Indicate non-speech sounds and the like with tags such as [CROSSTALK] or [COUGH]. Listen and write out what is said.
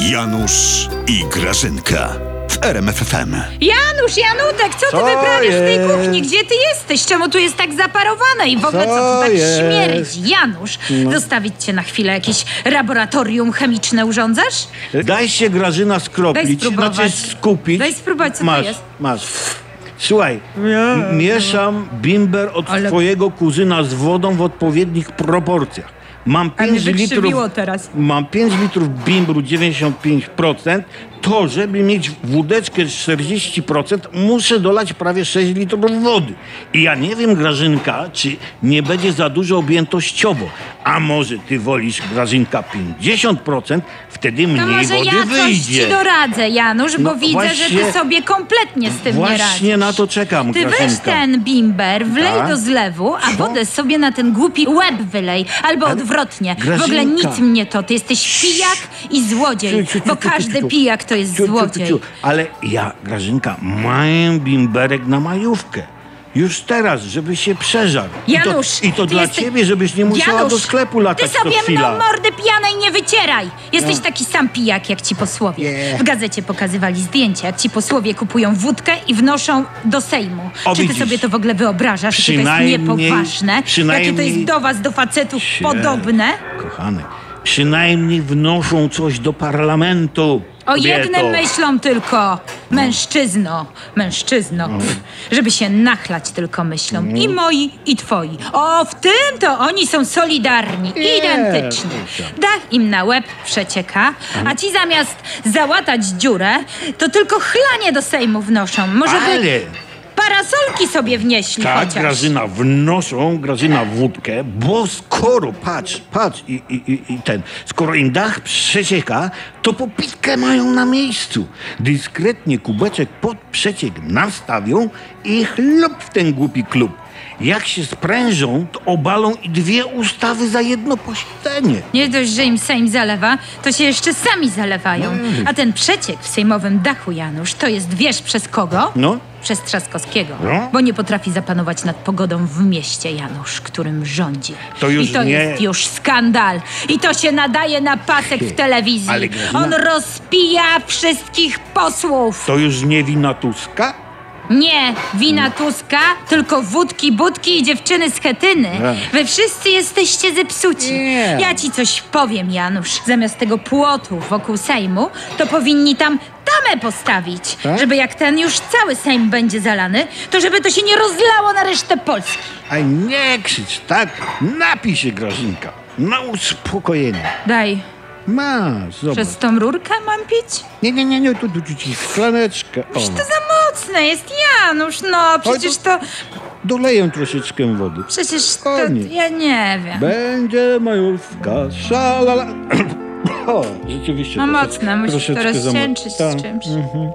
Janusz i Grażynka w RMFFM. Janusz, Janutek, co ty Co wyprawiasz w tej jest? kuchni? Gdzie ty jesteś? Czemu tu jest tak zaparowane? I w ogóle co, Co tu tak jest? No. śmierdzi? Janusz, zostawić cię na chwilę jakieś laboratorium chemiczne urządzasz? Daj się Grażyna Daj skroplić, spróbować. znaczy skupić. Daj spróbować, co to masz, jest. Masz. Słuchaj, m- mieszam bimber od Ale- twojego kuzyna z wodą w odpowiednich proporcjach. Mam A mnie 5 wykrzywiło litrów. teraz. Mam 5 litrów bimbru 95%. To, żeby mieć wódeczkę 40%, muszę dolać prawie 6 litrów wody. I ja nie wiem, Grażynka, czy nie będzie za dużo objętościowo. A może ty wolisz, Grażynka, 50%, wtedy mniej może wody ja coś wyjdzie. ci doradzę, Janusz, bo No widzę, że właśnie- ty sobie kompletnie z tym nie radzisz. Właśnie na to czekam, Ty weź Grażynka. ten bimber, wlej Tak? do zlewu, a Co? wodę sobie na ten głupi łeb wylej. Albo Ale- odwrotnie. W Grażynka. ogóle nic mnie to. Ty jesteś pijak i złodziej. Bo każdy pijak to jest Ciu, ciu, ciu, złodziej. ciu. Ale ja, Grażynka, mam bimberek na majówkę. Już teraz, żeby się przeżarł. Janusz, I to, i to dla jesteś- ciebie, żebyś nie musiała Janusz, do sklepu latać Ty sobie co chwila. mną mordy pijanej nie wycieraj! Jesteś taki sam pijak jak ci posłowie. Nie. W gazecie pokazywali zdjęcia, jak ci posłowie kupują wódkę i wnoszą do Sejmu. O, Czy ty widzisz. sobie to w ogóle wyobrażasz? Czy to jest Przynajmniej- niepoważne? Jakie to przynajmniej- jest do was, do facetów Się- podobne? Kochany, przynajmniej wnoszą coś do parlamentu. O kobieto. jednym myślą tylko. Mężczyzno, mężczyzno. No. Pff, żeby się nachlać tylko myślą. I moi, i twoi. O, w tym to oni są solidarni. Identyczni. Dach im na łeb przecieka, a ci zamiast załatać dziurę, to tylko chlanie do Sejmu wnoszą. Może by Ale... parasolki sobie wnieśli Tak, chociaż. Grażyna, wnoszą, Grażyna, wódkę, bo skoro, patrz, patrz, i, i, i, ten, skoro im dach przecieka, to popitkę mają na miejscu. Dyskretnie kubeczek pod przeciek nastawią i chlub w ten głupi klub. Jak się sprężą, to obalą i dwie ustawy za jedno posiedzenie. Nie dość, że im Sejm zalewa, to się jeszcze sami zalewają. Mm. A ten przeciek w sejmowym dachu, Janusz, to jest wiesz przez kogo? No. Przez Trzaskowskiego. No. Bo nie potrafi zapanować nad pogodą w mieście, Janusz, którym rządzi. To już I to nie- jest już skandal. I to się nadaje na pasek w telewizji. Ale On rozpija wszystkich posłów. To już nie wina Tuska? Nie wina Tuska, tylko wódki, budki i dziewczyny z Chetyny. Tak. Wy wszyscy jesteście zepsuci. Nie. Ja ci coś powiem, Janusz. Zamiast tego płotu wokół Sejmu, to powinni tam tamę postawić. Tak? Żeby jak ten już cały Sejm będzie zalany, to żeby to się nie rozlało na resztę Polski. A nie krzycz, tak? Napij się, Grażynka. Na uspokojenie. Daj, Masz, zobacz. przez tą rurkę mam pić? Nie, nie, nie, nie, tu, tu, tu szklaneczkę. O. To za mocne jest, Janusz, no przecież to... Doleję troszeczkę wody. Przecież to... Spokojnie. Ja nie wiem. Będzie majówka, szalala. [COUGHS] O, rzeczywiście. No trosze- mocne, musisz to troszeczkę za mo- rozcieńczyć z Tak. czymś. Mhm.